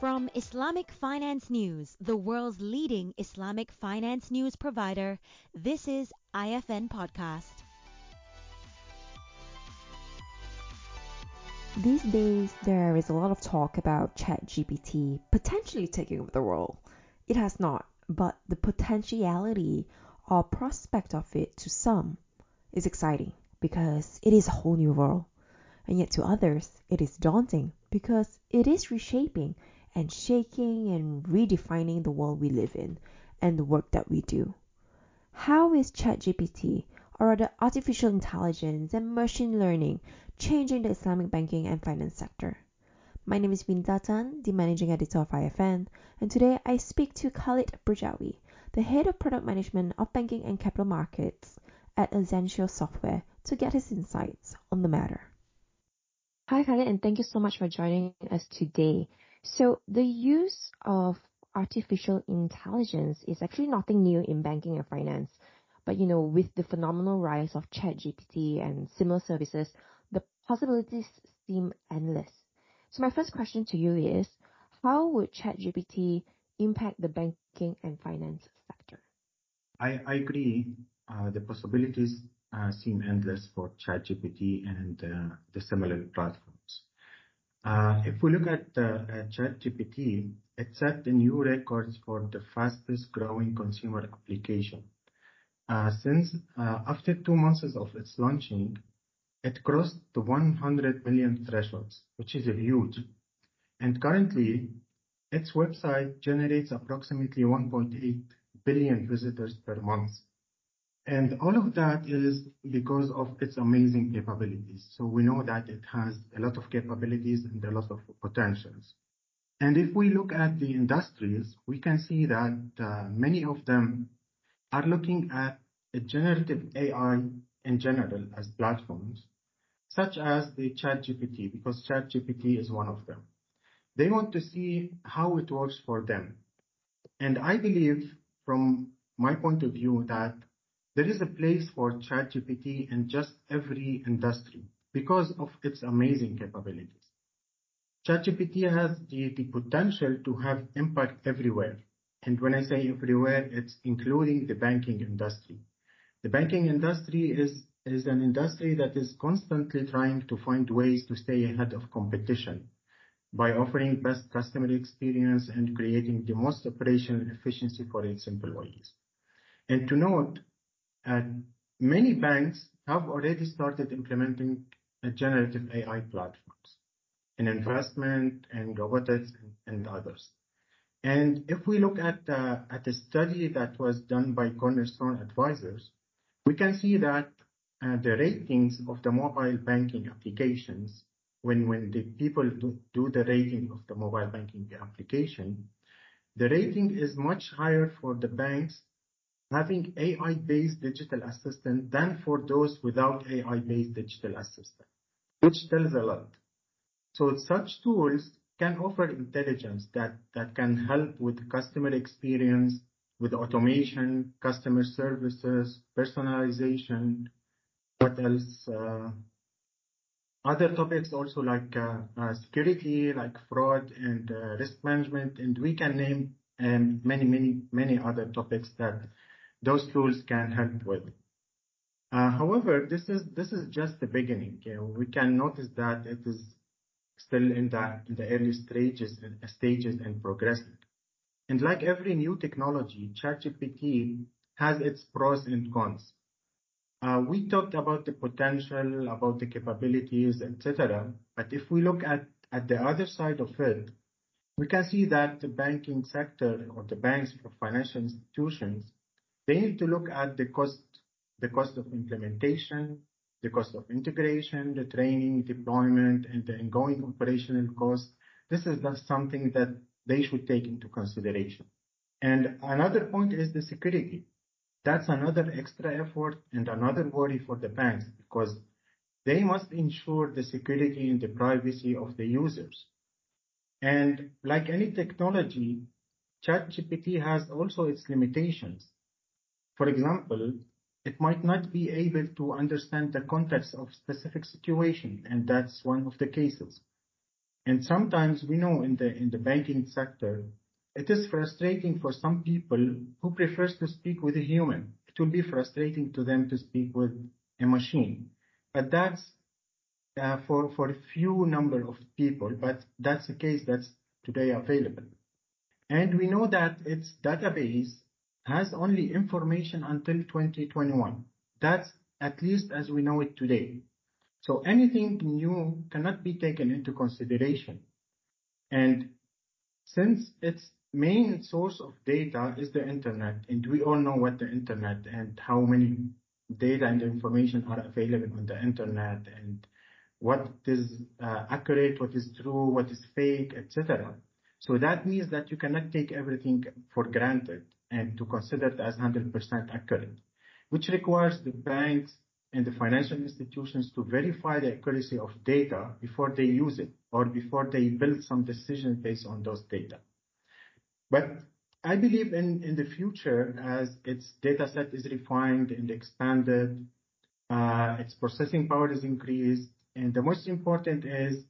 From Islamic Finance News, the world's leading Islamic finance news provider, this is IFN Podcast. These days, there is a lot of talk about ChatGPT potentially taking over the world. It has not, but the potentiality or prospect of it to some is exciting because it is a whole new world. And yet to others, it is daunting because it is reshaping and shaking and redefining the world we live in and the work that we do. How is ChatGPT, or rather artificial intelligence and machine learning, changing the Islamic banking and finance sector? My name is Vineeta Tan, the managing editor of IFN, and today I speak to Khaled Berjawi, the head of product management of banking and capital markets at Azentio Software, to get his insights on the matter. Hi, Khaled, and thank you so much for joining us today. So the use of artificial intelligence is actually nothing new in banking and finance. But you know, with the phenomenal rise of ChatGPT and similar services, the possibilities seem endless. So my first question to you is, how would ChatGPT impact the banking and finance sector? I, agree. Uh, the possibilities uh, seem endless for ChatGPT and uh, the similar platforms. Uh, if we look at ChatGPT, it set the new records for the fastest growing consumer application. Uh, since uh, after two months of its launching, it crossed the 100 million thresholds, which is huge. And Currently, its website generates approximately 1.8 billion visitors per month. And all of that is because of its amazing capabilities. So we know that it has a lot of capabilities and a lot of potentials. And if we look at the industries, we can see that uh, many of them are looking at a generative AI in general as platforms, such as the ChatGPT, because ChatGPT is one of them. They want to see how it works for them. And I believe, from my point of view, that there is a place for ChatGPT in just every industry because of its amazing capabilities. ChatGPT has the, potential to have impact everywhere. And when I say everywhere, it's including the banking industry. The banking industry is, an industry that is constantly trying to find ways to stay ahead of competition by offering best customer experience and creating the most operational efficiency for its employees. And to note, many banks have already started implementing generative AI platforms in investment and robotics and others. And if we look at uh, a study that was done by Cornerstone Advisors, we can see that uh, the ratings of the mobile banking applications, when the people do the rating of the mobile banking application, the rating is much higher for the banks having AI-based digital assistant than for those without AI-based digital assistant, which tells a lot. So such tools can offer intelligence that, can help with customer experience, with automation, customer services, personalization, what else? Uh, other topics also like uh, uh, security, like fraud and risk management, and we can name um, many, many, many other topics that those tools can help with. Uh, however, this is this is just the beginning. we can notice that it is still in the early stages stages and progressing. And like every new technology, ChatGPT has its pros and cons. Uh, we talked about the potential, about the capabilities, etc. But if we look at, at the other side of it, we can see that the banking sector or the banks for financial institutions they need to look at the cost, the cost of implementation, the cost of integration, the training, deployment, and the ongoing operational cost. This is just something that they should take into consideration. And another point is the security. That's another extra effort and another worry for the banks because they must ensure the security and the privacy of the users. And like any technology, ChatGPT has also its limitations. For example, it might not be able to understand the context of specific situation, and that's one of the cases. And sometimes we know in the in the banking sector, it is frustrating for some people who prefers to speak with a human. It will be frustrating to them to speak with a machine. But that's uh, for for a few number of people. But that's the case that's today available. And we know that its database has only information until 2021. That's at least as we know it today. So anything new cannot be taken into consideration. And since its main source of data is the internet, and we all know what the internet and how many data and information are available on the internet and what is uh, accurate, what is true, what is fake, etc. So that means that you cannot take everything for granted and to consider it as 100% accurate, which requires the banks and the financial institutions to verify the accuracy of data before they use it or before they build some decisions based on those data. But I believe in, in the future, as its data set is refined and expanded, uh, its processing power is increased, and the most important is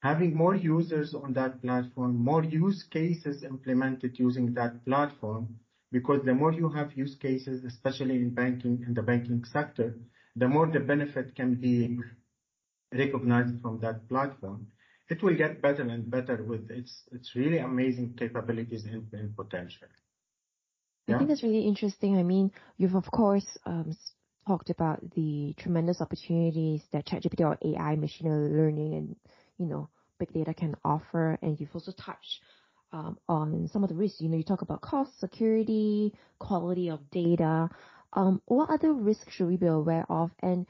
having more users on that platform, more use cases implemented using that platform, because the more you have use cases, especially in banking, in the banking sector, the more the benefit can be recognized from that platform. It will get better and better with its its really amazing capabilities and, and potential. Yeah? I think that's really interesting. I mean, you've of course um, talked about the tremendous opportunities that ChatGPT or AI, machine learning, and you know, big data can offer, and you've also touched um, on some of the risks. You know, you talk about cost, security, quality of data. Um, what other risks should we be aware of? And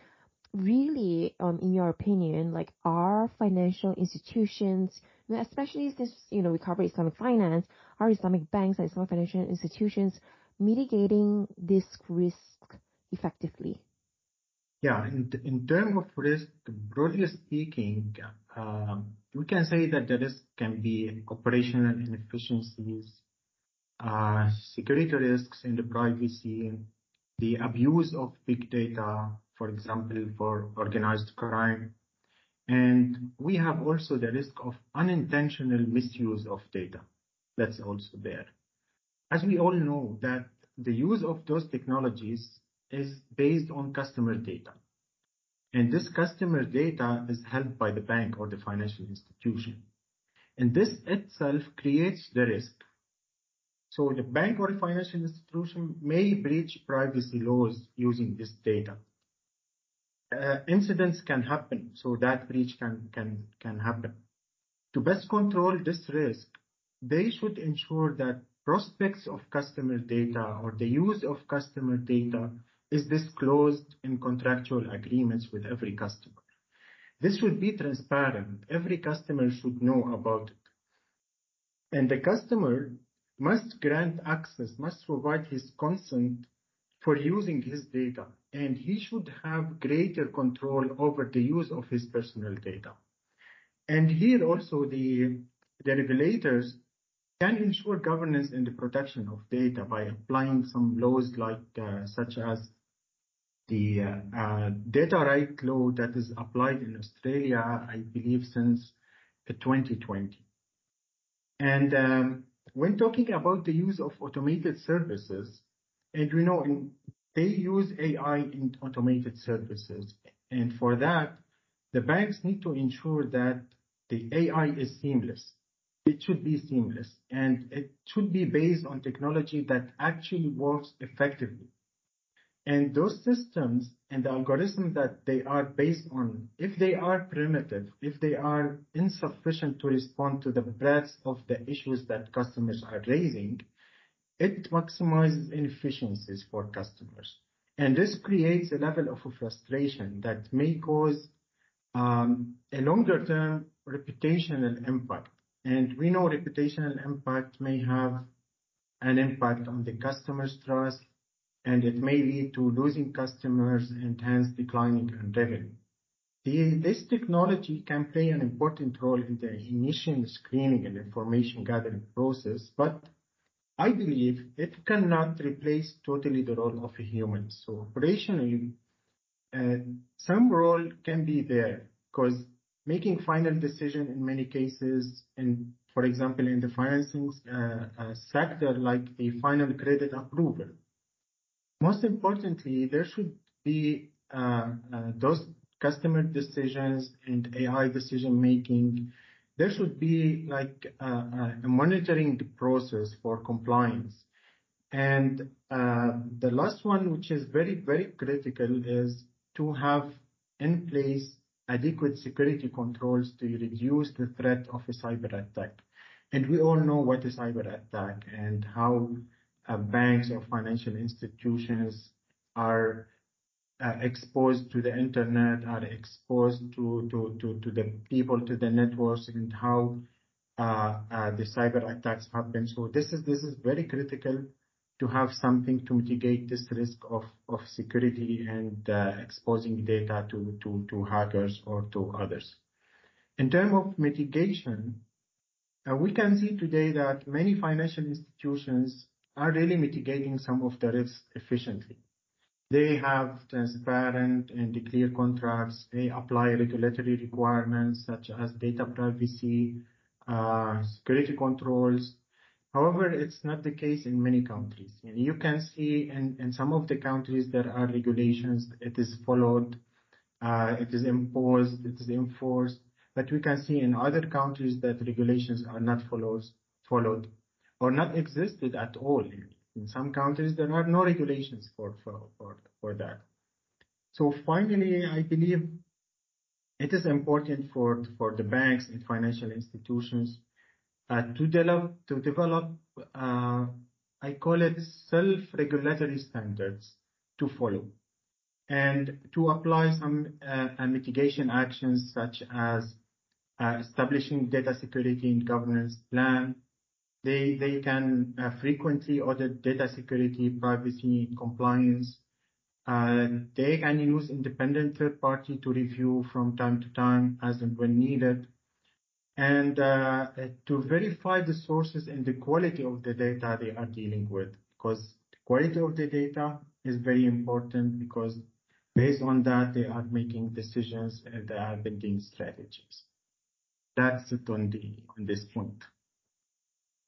really, um, in your opinion, like are financial institutions, especially since you know we cover Islamic finance, are Islamic banks and Islamic financial institutions mitigating this risk effectively? Yeah, in, terms of risk, broadly speaking, um, we can say that the risk can be operational inefficiencies, uh, security risks in the privacy, the abuse of big data, for example, for organized crime. And we have also the risk of unintentional misuse of data. That's also there. As we all know that the use of those technologies is based on customer data. And this customer data is held by the bank or the financial institution. And this itself creates the risk. So the bank or financial institution may breach privacy laws using this data. Uh, incidents can happen, so that breach can happen. To best control this risk, they should ensure that prospects of customer data or the use of customer data is disclosed in contractual agreements with every customer. This should be transparent. Every customer should know about it. And the customer must grant access, must provide his consent for using his data. And he should have greater control over the use of his personal data. And here also the, the regulators can ensure governance and the protection of data by applying some laws like uh, such as the uh, uh, data right law that is applied in Australia, I believe, since 2020. And um, when talking about the use of automated services, and we know they use AI in automated services. And for that, the banks need to ensure that the AI is seamless. It should be seamless and it should be based on technology that actually works effectively. And those systems and the algorithms that they are based on, if they are primitive, if they are insufficient to respond to the breadth of the issues that customers are raising, it maximizes inefficiencies for customers. And this creates a level of frustration that may cause um, a longer term reputational impact. And we know reputational impact may have an impact on the customer's trust, and it may lead to losing customers and hence declining in revenue. This technology can play an important role in the initial screening and information gathering process, but I believe it cannot replace totally the role of a human. So operationally, uh, some role can be there because making final decision in many cases, in, for example, in the financing sector, like the final credit approval. Most importantly, there should be um, uh, those customer decisions and AI decision-making. There should be like a monitoring process for compliance. And uh, the last one, which is very, very critical, is to have in place adequate security controls to reduce the threat of a cyberattack. And we all know what a cyberattack and how Uh, banks or financial institutions are uh, exposed to the internet, are exposed to the people, to the networks, and how uh, the cyber attacks happen. So this is very critical to have something to mitigate this risk of security and exposing data to hackers or to others. In terms of mitigation, we can see today that many financial institutions are really mitigating some of the risks efficiently. They have transparent and clear contracts. They apply regulatory requirements such as data privacy, uh, security controls. However, it's not the case in many countries. You can see in some of the countries, there are regulations, it is followed, uh, it is imposed, it is enforced. But we can see in other countries that regulations are not followed or not existed at all. In some countries, there are no regulations for that. So finally, I believe it is important for the banks and financial institutions uh, to develop, uh, I call it self-regulatory standards to follow, and to apply some uh, mitigation actions, such as establishing data security and governance plan. They can uh, frequently audit data security, privacy, compliance. Uh, they can use independent third party to review from time to time, as and when needed, and uh, to verify the sources and the quality of the data they are dealing with. Because quality of the data is very important, because based on that, they are making decisions, and they are building strategies. That's it on this point.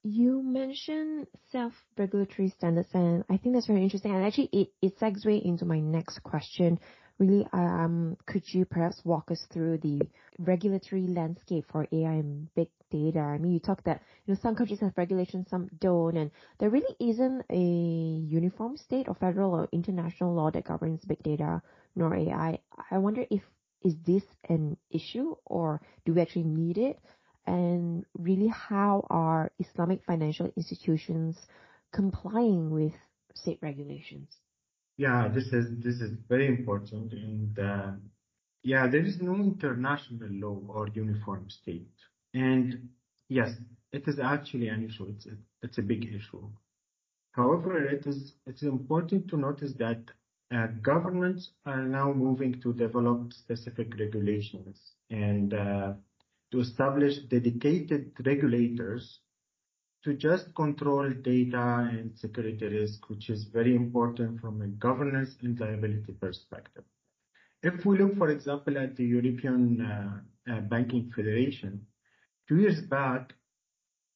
You mentioned self-regulatory standards, and I think that's very interesting. And actually, it segues into my next question. Really, um, could you perhaps walk us through the regulatory landscape for AI and big data? I mean, you talked that, you know, some countries have regulations, some don't, and there really isn't a uniform state or federal or international law that governs big data nor AI. I wonder if is this an issue, or do we actually need it? And really, how are Islamic financial institutions complying with state regulations? Yeah, this is this is very important. And, uh, yeah, there is no international law or uniform state. And yes, it is actually an issue. It's a big issue. However, it is important to notice that uh, governments are now moving to develop specific regulations and uh, to establish dedicated regulators to just control data and security risk, which is very important from a governance and liability perspective. If we look, for example, at the European uh, uh, Banking Federation, two years back,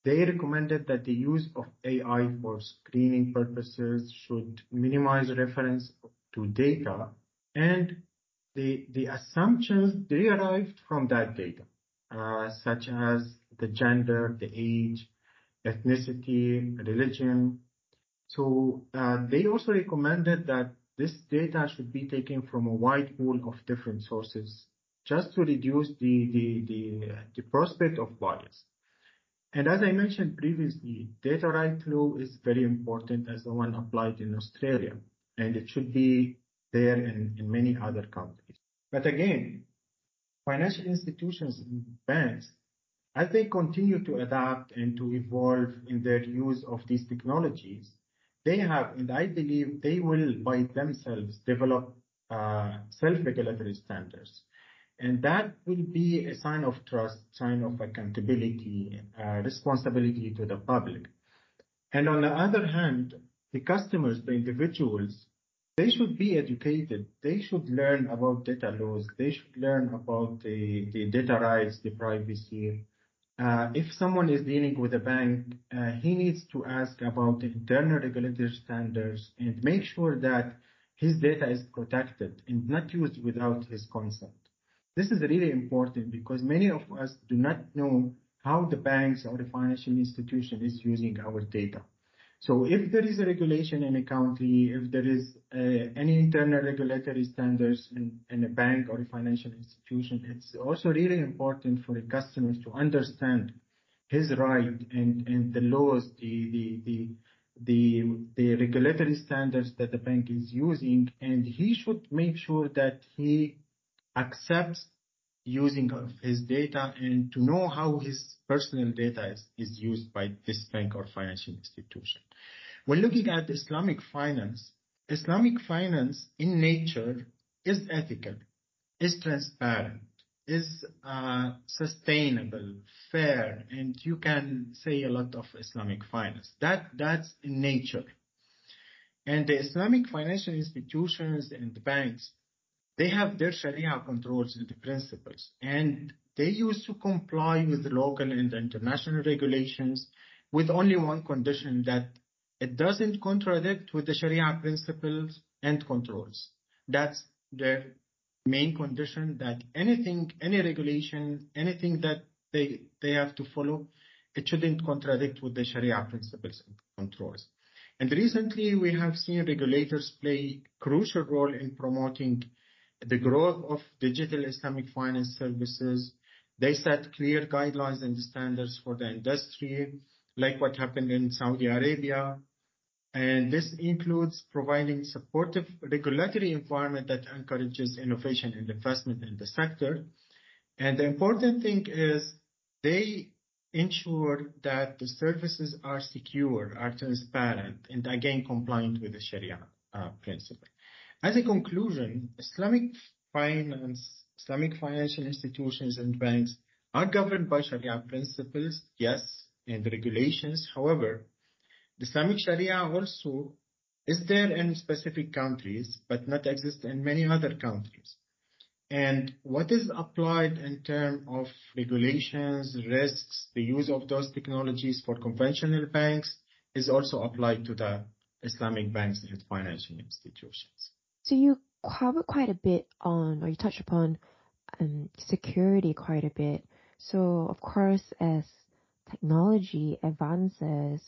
they recommended that the use of AI for screening purposes should minimize reference to data and the assumptions derived from that data, Uh, such as the gender, the age, ethnicity, religion. So, uh, they also recommended that this data should be taken from a wide pool of different sources, just to reduce the the, the, the prospect of bias. And as I mentioned previously, data right law is very important as the one applied in Australia, and it should be there in many other countries. But again, financial institutions and banks, as they continue to adapt and to evolve in their use of these technologies, they have, and I believe they will, by themselves, develop uh, self-regulatory standards. And that will be a sign of trust, sign of accountability, uh, responsibility to the public. And on the other hand, the customers, the individuals, they should be educated. They should learn about data laws. They should learn about the, the data rights, the privacy. Uh, if someone is dealing with a bank, uh, he needs to ask about the internal regulatory standards and make sure that his data is protected and not used without his consent. This is really important because many of us do not know how the banks or the financial institution is using our data. So if there is a regulation in a country, if there is uh, any internal regulatory standards in, a bank or a financial institution, it's also really important for the customers to understand his right and, the laws, the regulatory standards that the bank is using, and he should make sure that he accepts using of his data and to know how his personal data is, used by this bank or financial institution. When looking at Islamic finance, Islamic finance in nature is ethical, is transparent, is uh, sustainable, fair, and you can say a lot of Islamic finance. That that's in nature. And the Islamic financial institutions and the banks they have their Sharia controls and the principles, and they used to comply with local and international regulations with only one condition that it doesn't contradict with the Sharia principles and controls. That's their main condition that anything, any regulation, anything that they, they have to follow, it shouldn't contradict with the Sharia principles and controls. And recently we have seen regulators play crucial role in promoting the growth of digital Islamic finance services. They set clear guidelines and standards for the industry, like what happened in Saudi Arabia. And this includes providing supportive regulatory environment that encourages innovation and investment in the sector. And the important thing is they ensure that the services are secure, are transparent, and again compliant with the Sharia uh, principle. As a conclusion, Islamic finance, Islamic financial institutions and banks are governed by Sharia principles, yes, and regulations. However, the Islamic Sharia also is there in specific countries, but not exist in many other countries. And what is applied in terms of regulations, risks, the use of those technologies for conventional banks is also applied to the Islamic banks and financial institutions. So you covered quite a bit on, or you touched upon um, security quite a bit. So of course, as technology advances,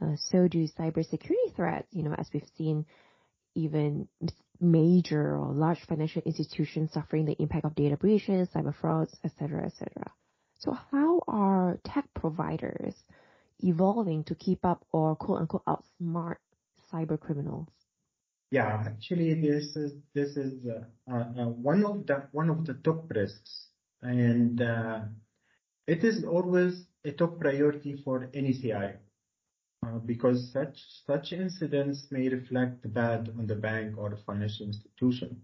uh, so do cybersecurity threats. You know, as we've seen, even major or large financial institutions suffering the impact of data breaches, cyber frauds, etc., etc. So how are tech providers evolving to keep up or quote unquote outsmart cyber criminals? Yeah, actually, this is this is uh, uh, one of the one of the top risks, and uh, it is always a top priority for any CIO because such such incidents may reflect bad on the bank or the financial institution,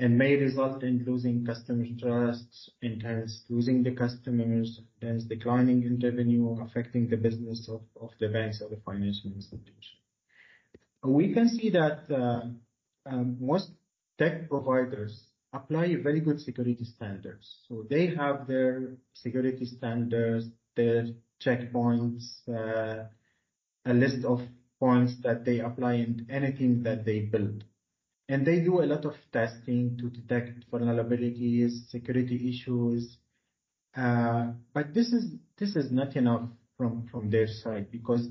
and may result in losing customer trust, and hence losing the customers, hence declining in revenue, affecting the business of, of the banks or the financial institution we can see that uh, um, most tech providers apply very good security standards. So they have their security standards, their checkpoints, uh, a list of points that they apply in anything that they build. And they do a lot of testing to detect vulnerabilities, security issues. Uh, but this is not enough from their side because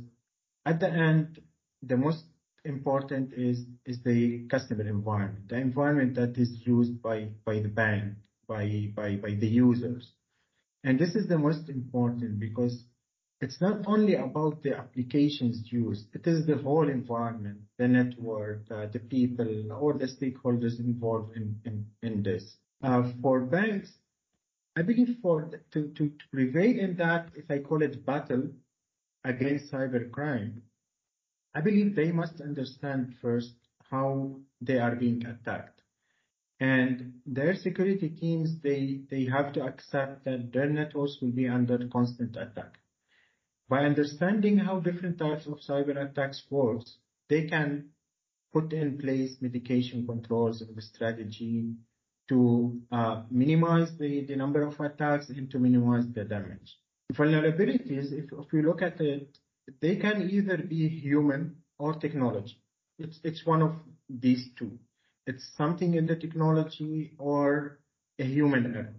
at the end, the most important is the customer environment, the environment that is used by the bank, by the users. And this is the most important because it's not only about the applications used, it is the whole environment, the network, the people, all the stakeholders involved in, this. Uh, for banks, I believe for to, to, to prevail in that, if I call it battle against cybercrime, I believe they must understand first how they are being attacked. And their security teams, they, they have to accept that their networks will be under constant attack. By understanding how different types of cyber attacks works, they can put in place mitigation controls and the strategy to uh, minimize the number of attacks and to minimize the damage. Vulnerabilities, if we look at it, they can either be human or technology. It's one of these two. It's something in the technology or a human error.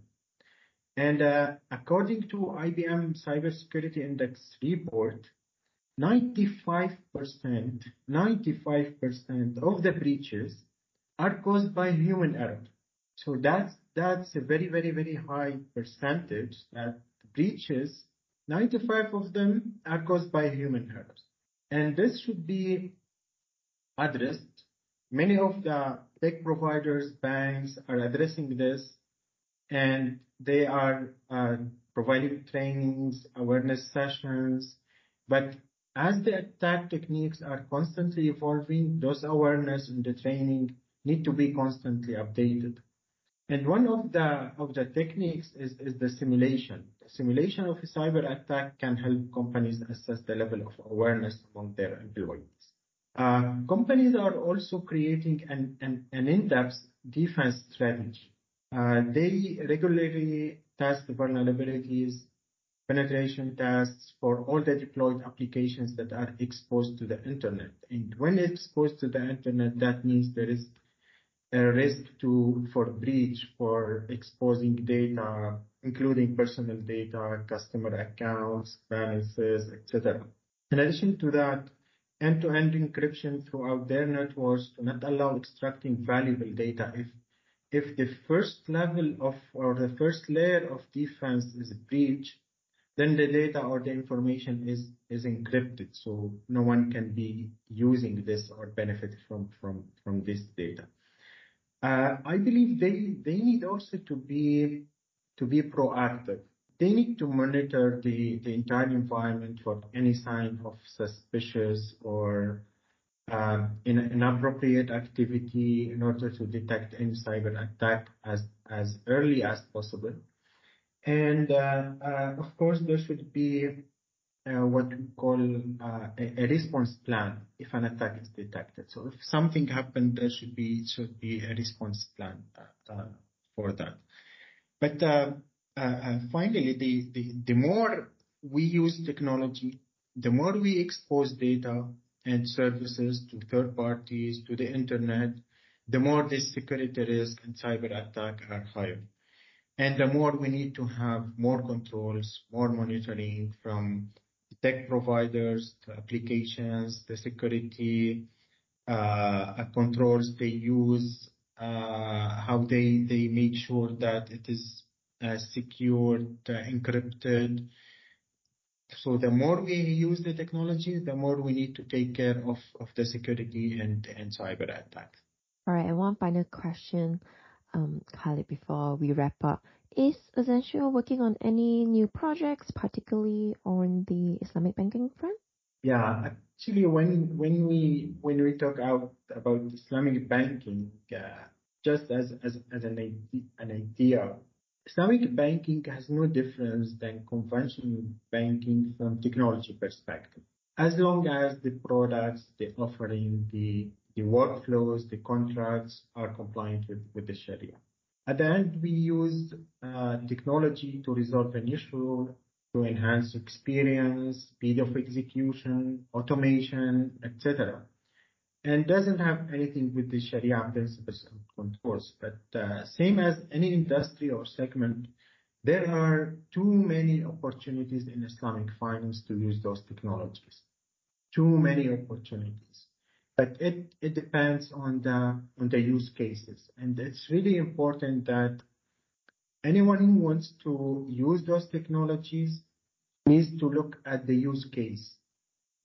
And uh, according to IBM Cybersecurity Index report, 95% of the breaches are caused by human error. So that's that's a very, very, very high percentage that breaches, 95 of them are caused by human errors. And this should be addressed. Many of the tech providers, banks are addressing this, and they are uh, providing trainings, awareness sessions. But as the attack techniques are constantly evolving, those awareness and the training need to be constantly updated. And one of the techniques is the simulation. Simulation of a cyber attack can help companies assess the level of awareness among their employees. Uh, companies are also creating an in-depth defense strategy. Uh, they regularly test vulnerabilities, penetration tests for all the deployed applications that are exposed to the internet. And when exposed to the internet, that means there is a risk to for breach, for exposing data, including personal data, customer accounts, balances, et cetera. In addition to that, end-to-end encryption throughout their networks to not allow extracting valuable data. If if the first level of, or the first layer of defense is breached, then the data or the information is encrypted, so no one can be using this or benefit from this data. Uh, I believe they need also to be proactive. They need to monitor the entire environment for any sign of suspicious or um, inappropriate activity in order to detect any cyber attack as early as possible. And uh, uh, of course, there should be Uh, what we call uh, a response plan if an attack is detected. So if something happened, there should be a response plan uh, for that. But finally, the more we use technology, the more we expose data and services to third parties, to the internet, the more the security risk and cyber attack are higher. And the more we need to have more controls, more monitoring from tech providers the applications, the security uh, controls they use, uh, how they make sure that it is uh, secured, encrypted. So the more we use the technology, the more we need to take care of the security and cyber attack. All right. One final question, Um, Khaled, before we wrap up. Is Azentio working on any new projects, particularly on the Islamic banking front? Yeah. Actually, when when we when we talk about Islamic banking, uh, just as an idea, Islamic banking has no difference than conventional banking from technology perspective. As long as the products, the offering, the workflows, the contracts are compliant with the Sharia. At the end, we use uh, technology to resolve an issue, to enhance experience, speed of execution, automation, et cetera. Doesn't have anything with the Sharia principles and controls. But uh, same as any industry or segment, there are too many opportunities in Islamic finance to use those technologies. Too many opportunities. But it depends on the use cases. And it's really important that anyone who wants to use those technologies needs to look at the use case.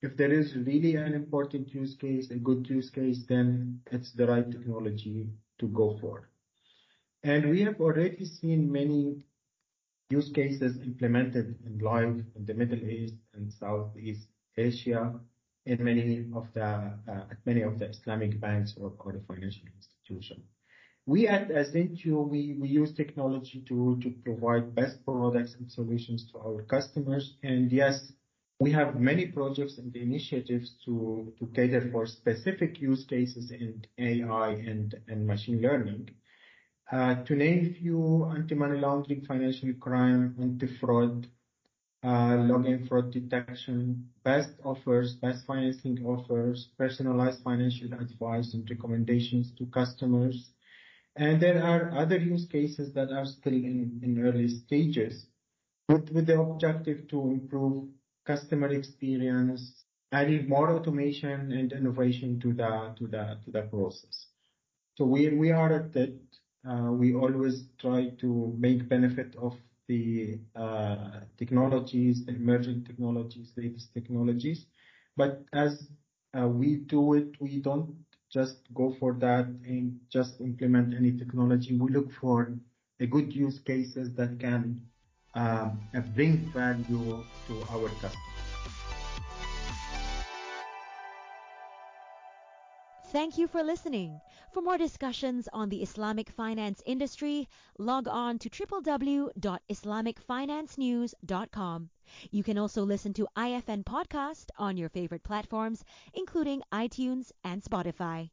If there is really an important use case, a good use case, then it's the right technology to go for. And we have already seen many use cases implemented in live in the Middle East and Southeast Asia Uh, at many of the Islamic banks or the financial institution. We at Azentio, we use technology to provide best products and solutions to our customers. And yes, We have many projects and initiatives to cater for specific use cases in AI and machine learning. Uh, to name a few, anti-money laundering, financial crime, anti-fraud, Uh, login fraud detection, best offers, best financing offers, personalized financial advice and recommendations to customers. And there are other use cases that are still in early stages with the objective to improve customer experience, adding more automation and innovation to the to the to the process. So we we are at it. Uh, we always try to make benefit of the uh, technologies, the emerging technologies, latest technologies. But as uh, we do it, we don't just go for that and just implement any technology. We look for the good use cases that can uh, bring value to our customers. Thank you for listening. For more discussions on the Islamic finance industry, log on to www.islamicfinancenews.com. You can also listen to IFN Podcast on your favorite platforms, including iTunes and Spotify.